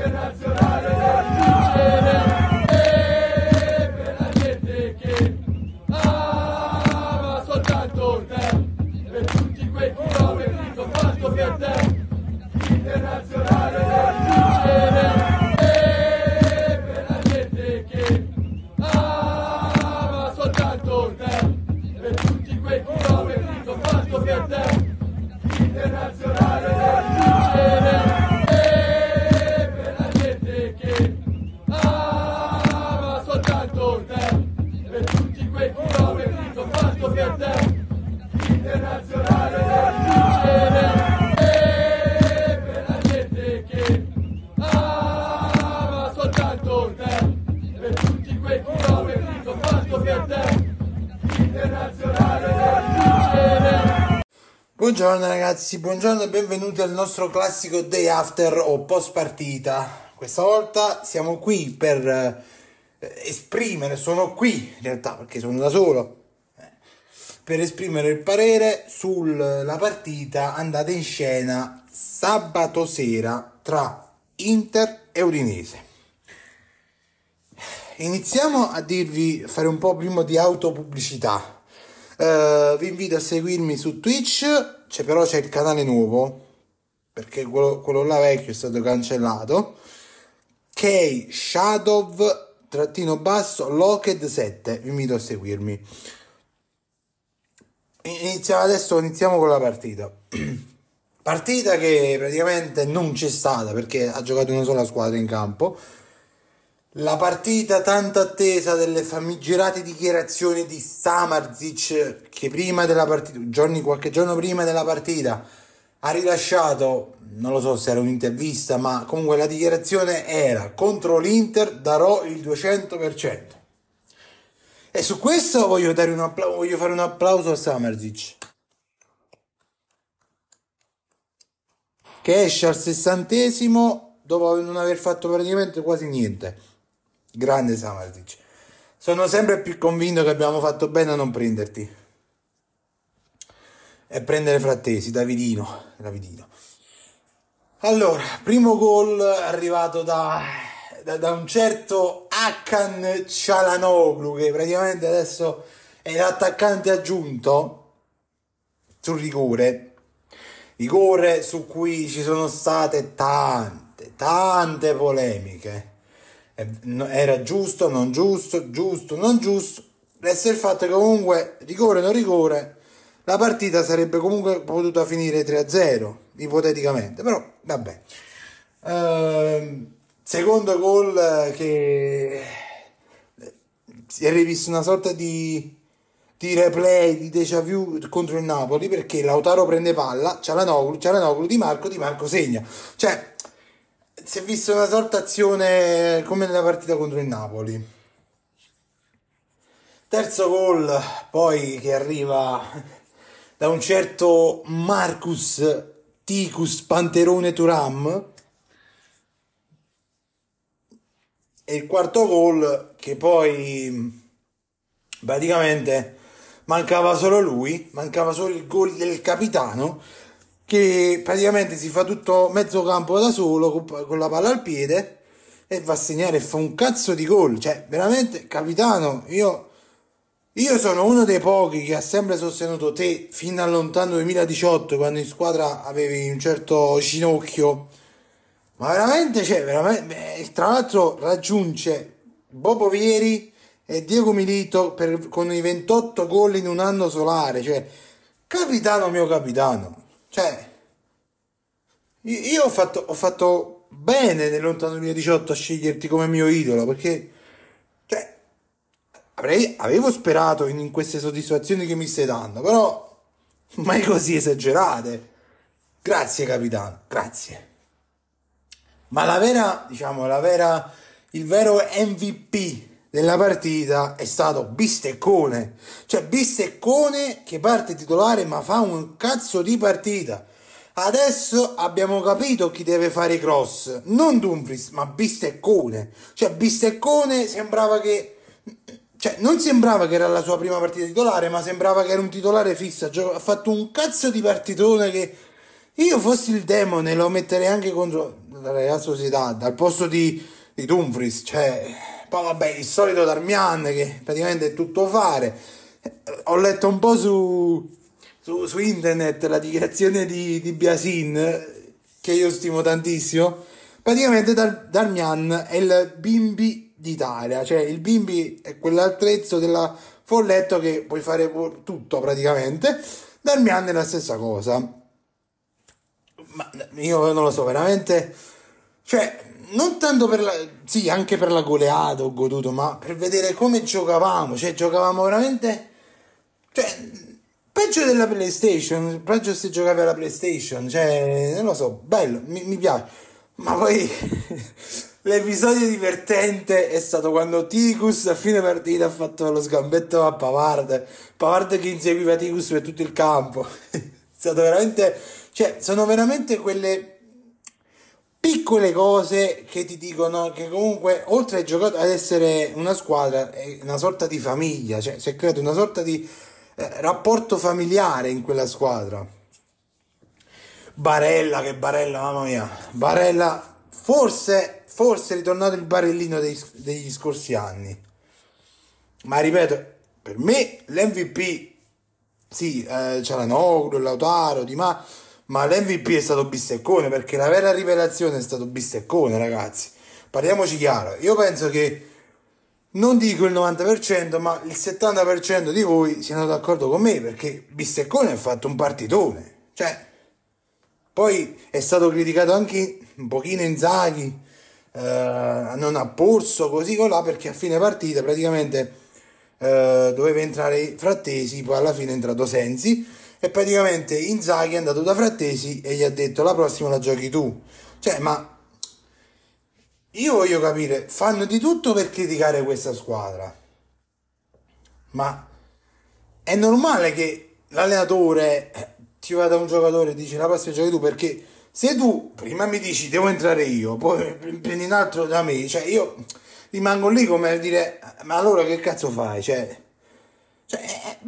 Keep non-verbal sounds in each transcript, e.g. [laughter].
Internacional. Buongiorno ragazzi, buongiorno e benvenuti al nostro classico day after o post partita. Questa volta siamo qui per eh, esprimere, sono qui in realtà perché sono da solo, eh, per esprimere il parere sulla partita andata in scena sabato sera tra Inter e Udinese. Iniziamo a dirvi, fare un po' prima di autopubblicità. Eh, vi invito a seguirmi su Twitch, c'è però c'è il canale nuovo, perché quello, quello là vecchio è stato cancellato, che è Shadow trattino basso Locked 7, vi invito a seguirmi. Iniziamo adesso, iniziamo con la partita. [clears throat] Partita che praticamente non c'è stata perché ha giocato una sola squadra in campo. La partita tanto attesa delle famigerate dichiarazioni di Samarzic che prima della partita, giorni, qualche giorno prima della partita, ha rilasciato, non lo so se era un'intervista, ma comunque la dichiarazione era contro l'Inter darò il 200%. E su questo voglio, dare un appla- voglio fare un applauso a Samarzic. Che esce al sessantesimo dopo non aver fatto praticamente quasi niente. Grande Samarzic. Sono sempre più convinto che abbiamo fatto bene a non prenderti. E prendere Frattesi, Davidino. Davidino. Allora, primo gol arrivato da, da, da un certo Akan Cialanoglu che praticamente adesso è l'attaccante aggiunto sul rigore. Rigore su cui ci sono state tante, tante polemiche era giusto, non giusto, giusto, non giusto. Resta il fatto che comunque, rigore o non rigore, la partita sarebbe comunque potuta finire 3-0, ipoteticamente, però vabbè. Ehm, secondo gol che si è rivisto una sorta di, di replay, di déjà vu contro il Napoli, perché Lautaro prende palla, Cialanoglu, Cialanoglu, Di Marco, Di Marco segna. Cioè, si è vista una sorta azione come nella partita contro il Napoli. Terzo gol, poi che arriva da un certo Marcus Ticus Panterone Turam. E il quarto gol che poi praticamente mancava solo lui, mancava solo il gol del capitano che praticamente si fa tutto mezzo campo da solo con la palla al piede e va a segnare e fa un cazzo di gol. Cioè, veramente, capitano, io, io sono uno dei pochi che ha sempre sostenuto te fino al lontano 2018 quando in squadra avevi un certo ginocchio. Ma veramente, cioè, veramente, tra l'altro raggiunge Bobo Vieri e Diego Milito per, con i 28 gol in un anno solare. Cioè, capitano mio capitano. Cioè, io ho fatto, ho fatto bene nel lontano 2018 a sceglierti come mio idolo perché cioè, avrei, avevo sperato in, in queste soddisfazioni che mi stai dando, però [laughs] mai così esagerate. Grazie capitano, grazie. Ma la vera, diciamo, la vera, il vero MVP della partita è stato Bisteccone. Cioè Bisteccone che parte titolare ma fa un cazzo di partita. Adesso abbiamo capito chi deve fare i cross, non Dumfries, ma Bisteccone. Cioè Bisteccone sembrava che cioè non sembrava che era la sua prima partita titolare, ma sembrava che era un titolare fisso. Ha fatto un cazzo di partitone che io fossi il demone lo metterei anche contro la Real Società al posto di, di Dumfries, cioè, poi vabbè, il solito Darmian che praticamente è tutto fare. Ho letto un po' su, su, su internet la dichiarazione di, di Biasin, che io stimo tantissimo. Praticamente Dar, Darmian è il bimbi d'Italia, cioè il bimbi è quell'attrezzo della folletto che puoi fare tutto praticamente. Darmian è la stessa cosa. Ma io non lo so, veramente. Cioè, non tanto per la. Sì, anche per la goleata ho goduto, ma per vedere come giocavamo. Cioè, giocavamo veramente. Cioè, peggio della PlayStation. Peggio se giocavi alla PlayStation. Cioè, non lo so, bello, mi, mi piace. Ma poi. [laughs] L'episodio divertente è stato quando Ticus a fine partita ha fatto lo sgambetto a Pavard. Pavard che inseguiva Ticus per tutto il campo. [laughs] è stato veramente. Cioè, sono veramente quelle piccole cose che ti dicono che comunque oltre a giocare ad essere una squadra è una sorta di famiglia, cioè si è creato una sorta di eh, rapporto familiare in quella squadra. Barella, che Barella, mamma mia, Barella, forse, forse è ritornato il barellino dei, degli scorsi anni, ma ripeto, per me l'MVP, sì, eh, c'era Noglu, Lautaro, Di Ma ma l'MVP è stato Bisteccone perché la vera rivelazione è stato Bisteccone, ragazzi. Parliamoci chiaro. Io penso che non dico il 90%, ma il 70% di voi siano d'accordo con me perché Bisteccone ha fatto un partitone. Cioè, poi è stato criticato anche un pochino Inzaghi, eh, non ha porso così con là perché a fine partita praticamente eh, doveva entrare Frattesi, poi alla fine è entrato Sensi e praticamente Inzaghi è andato da Frattesi e gli ha detto la prossima la giochi tu. Cioè, ma io voglio capire, fanno di tutto per criticare questa squadra. Ma è normale che l'allenatore eh, ti va da un giocatore e dice la prossima giochi tu perché se tu prima mi dici devo entrare io, poi prendi un altro da me, cioè io rimango lì come a dire ma allora che cazzo fai? Cioè, cioè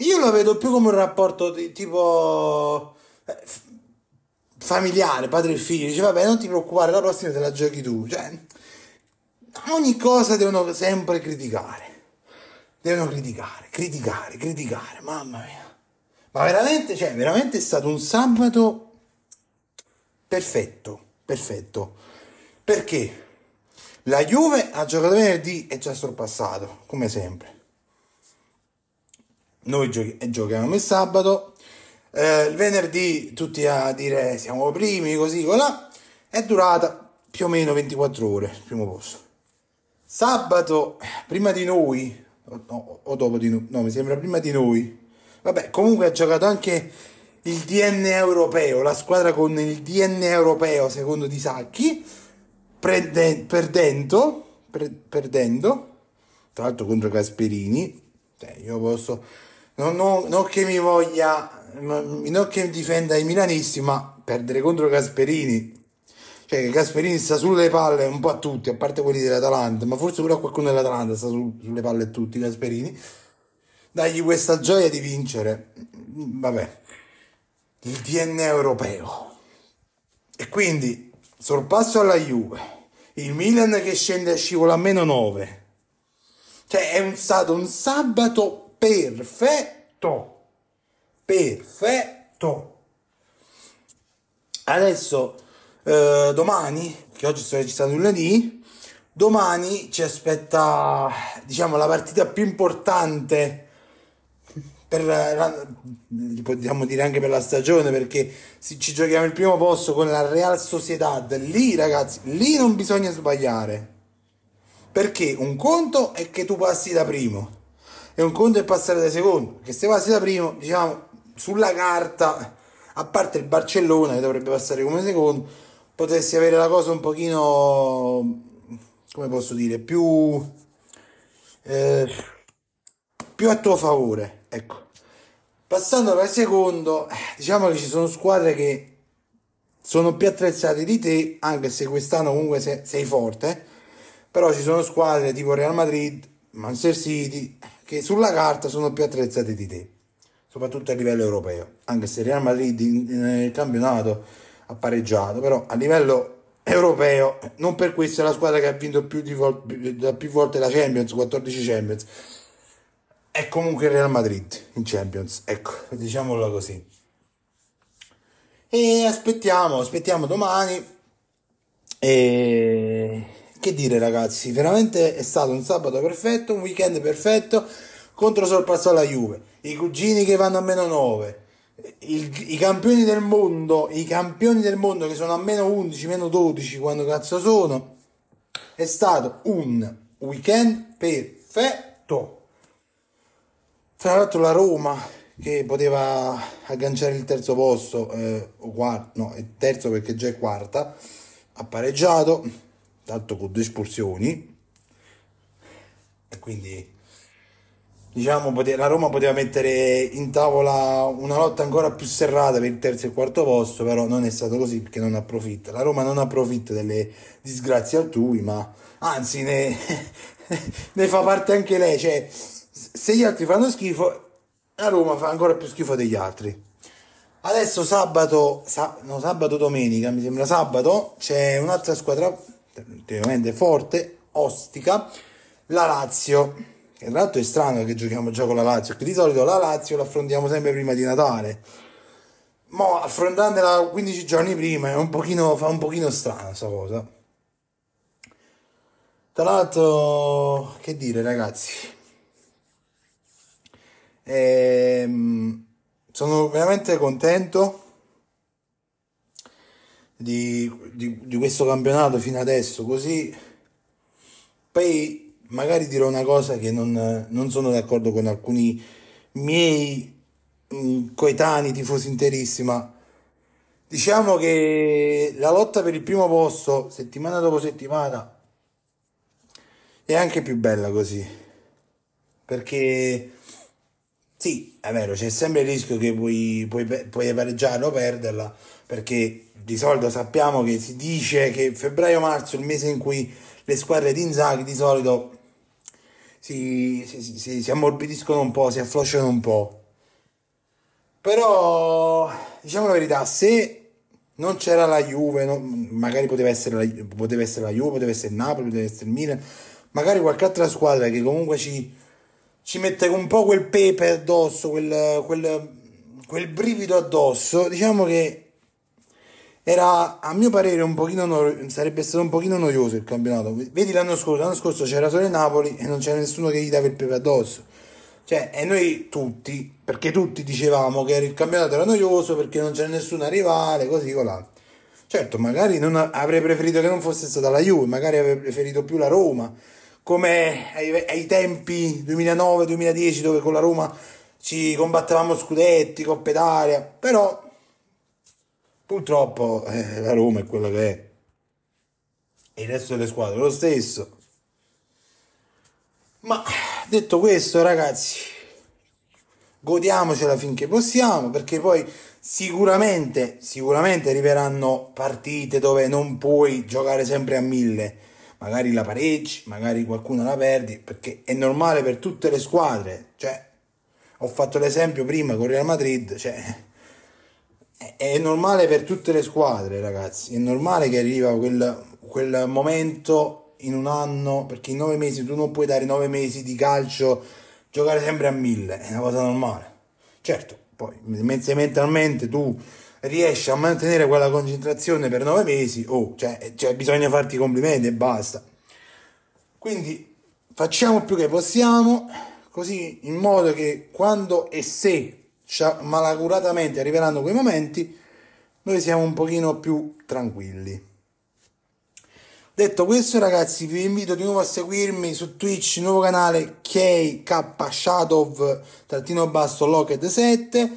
io lo vedo più come un rapporto di, tipo eh, familiare, padre e figlio. Dice, vabbè, non ti preoccupare, la prossima te la giochi tu. Cioè, ogni cosa devono sempre criticare. Devono criticare, criticare, criticare. Mamma mia. Ma veramente, cioè, veramente è stato un sabato perfetto, perfetto. Perché? La Juve ha giocato venerdì e ci ha sorpassato, come sempre noi giochi- giochiamo il sabato, eh, il venerdì tutti a dire siamo primi, così, là, è durata più o meno 24 ore il primo posto. Sabato, prima di noi, o, o dopo di noi, no, mi sembra prima di noi, vabbè, comunque ha giocato anche il DN europeo, la squadra con il DN europeo secondo Di Sacchi, prende, perdendo, per, perdendo, tra l'altro contro Gasperini, cioè io posso non, non, non che mi voglia, non che difenda i milanisti, ma perdere contro Gasperini. Cioè, Gasperini sta sulle palle un po' a tutti, a parte quelli dell'Atalanta, ma forse pure a qualcuno dell'Atalanta sta su, sulle palle a tutti Gasperini. Dagli questa gioia di vincere. Vabbè, il DNA europeo. E quindi, sorpasso alla Juve. Il Milan che scende a scivola a meno 9. Cioè, è un, stato un sabato perfetto. Perfetto. Adesso, eh, domani, che oggi sto registrando lunedì, domani ci aspetta, diciamo, la partita più importante per la, possiamo dire anche per la stagione perché ci giochiamo il primo posto con la Real Sociedad lì ragazzi lì non bisogna sbagliare. Perché un conto è che tu passi da primo e un conto è passare da secondo, che se passi da primo, diciamo, sulla carta, a parte il Barcellona che dovrebbe passare come secondo, potresti avere la cosa un pochino, come posso dire, più, eh, più a tuo favore, ecco. Passando per secondo, eh, diciamo che ci sono squadre che sono più attrezzate di te, anche se quest'anno comunque sei, sei forte, però ci sono squadre tipo Real Madrid, Manchester City, che sulla carta sono più attrezzati di te, soprattutto a livello europeo, anche se Real Madrid nel campionato ha pareggiato, però a livello europeo. Non per questo è la squadra che ha vinto più, di vol- più volte la Champions, 14 Champions. È comunque il Real Madrid in Champions, ecco, diciamolo così. E aspettiamo, aspettiamo domani. E che dire ragazzi, veramente è stato un sabato perfetto, un weekend perfetto contro sorpassò la Juve, i cugini che vanno a meno 9, il, i campioni del mondo, i campioni del mondo che sono a meno 11, meno 12, quando cazzo sono, è stato un weekend perfetto. Tra l'altro la Roma che poteva agganciare il terzo posto, eh, o quarto, no, è terzo perché già è quarta, ha pareggiato, tanto con due espulsioni, e quindi diciamo la Roma poteva mettere in tavola una lotta ancora più serrata per il terzo e il quarto posto, però non è stato così perché non approfitta. La Roma non approfitta delle disgrazie altrui, ma anzi ne, [laughs] ne fa parte anche lei, cioè se gli altri fanno schifo, la Roma fa ancora più schifo degli altri. Adesso sabato, sa, no, sabato domenica, mi sembra sabato, c'è un'altra squadra relativamente forte, ostica, la Lazio che tra l'altro è strano che giochiamo già con la Lazio, perché di solito la Lazio la affrontiamo sempre prima di Natale. Ma affrontandola 15 giorni prima un pochino, fa un pochino strana questa cosa. Tra l'altro, che dire ragazzi, ehm, sono veramente contento di, di, di questo campionato fino adesso, così poi magari dirò una cosa che non, non sono d'accordo con alcuni miei mm, coetanei tifosi interissimi, ma diciamo che la lotta per il primo posto, settimana dopo settimana, è anche più bella così. Perché sì, è vero, c'è sempre il rischio che puoi, puoi, puoi pareggiare o perderla, perché di solito sappiamo che si dice che febbraio-marzo è il mese in cui le squadre di Inzaghi di solito si, si, si, si ammorbidiscono un po', si afflosciano un po'. Però, diciamo la verità, se non c'era la Juve, no, magari poteva essere, la, poteva essere la Juve, poteva essere il Napoli, poteva essere il Milan, magari qualche altra squadra che comunque ci, ci mette un po' quel pepe addosso, quel, quel, quel brivido addosso, diciamo che era a mio parere un pochino no... sarebbe stato un pochino noioso il campionato. Vedi l'anno scorso, l'anno scorso c'era solo il Napoli e non c'era nessuno che gli dava il pepe addosso. Cioè, e noi tutti, perché tutti dicevamo che il campionato era noioso perché non c'era nessuna rivale, così colà. Certo, magari non avrei preferito che non fosse stata la Juve, magari avrei preferito più la Roma, come ai, ai tempi 2009-2010 dove con la Roma ci combattevamo scudetti, Coppe d'Aria, però Purtroppo eh, la Roma è quella che è. E il resto delle squadre lo stesso. Ma detto questo, ragazzi, godiamocela finché possiamo, perché poi sicuramente, sicuramente arriveranno partite dove non puoi giocare sempre a mille. Magari la pareggi, magari qualcuno la perdi, perché è normale per tutte le squadre. Cioè, ho fatto l'esempio prima con Real Madrid, cioè è normale per tutte le squadre, ragazzi. È normale che arriva quel, quel momento in un anno, perché in nove mesi tu non puoi dare nove mesi di calcio, giocare sempre a mille, è una cosa normale. Certo, poi mentalmente tu riesci a mantenere quella concentrazione per nove mesi, oh, cioè, cioè bisogna farti complimenti e basta. Quindi facciamo più che possiamo, così in modo che quando e se malacuratamente arriveranno quei momenti, noi siamo un pochino più tranquilli. Detto questo, ragazzi, vi invito di nuovo a seguirmi su Twitch, nuovo canale KK Shadow trattino basso Locked 7.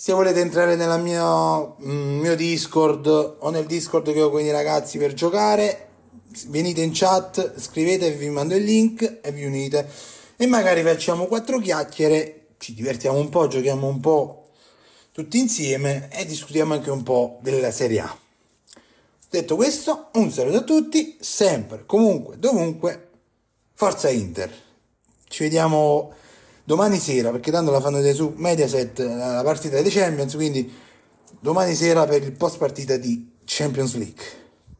Se volete entrare nel mio, mm, mio Discord o nel Discord che ho con i ragazzi per giocare, venite in chat, scrivete, vi mando il link e vi unite. E magari facciamo quattro chiacchiere ci divertiamo un po', giochiamo un po' tutti insieme e discutiamo anche un po' della Serie A. Detto questo, un saluto a tutti, sempre, comunque, dovunque, forza Inter. Ci vediamo domani sera, perché tanto la fanno vedere su Mediaset la partita dei Champions, quindi domani sera per il post partita di Champions League.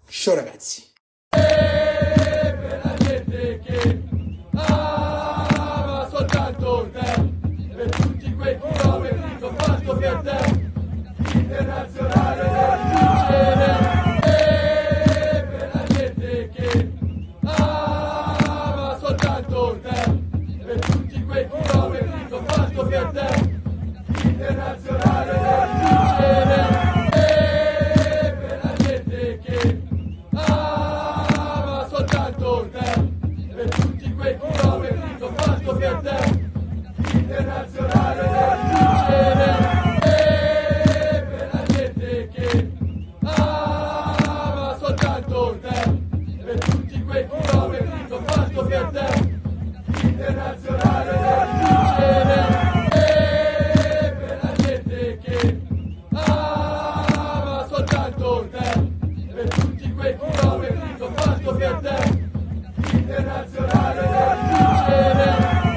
Ciao ragazzi.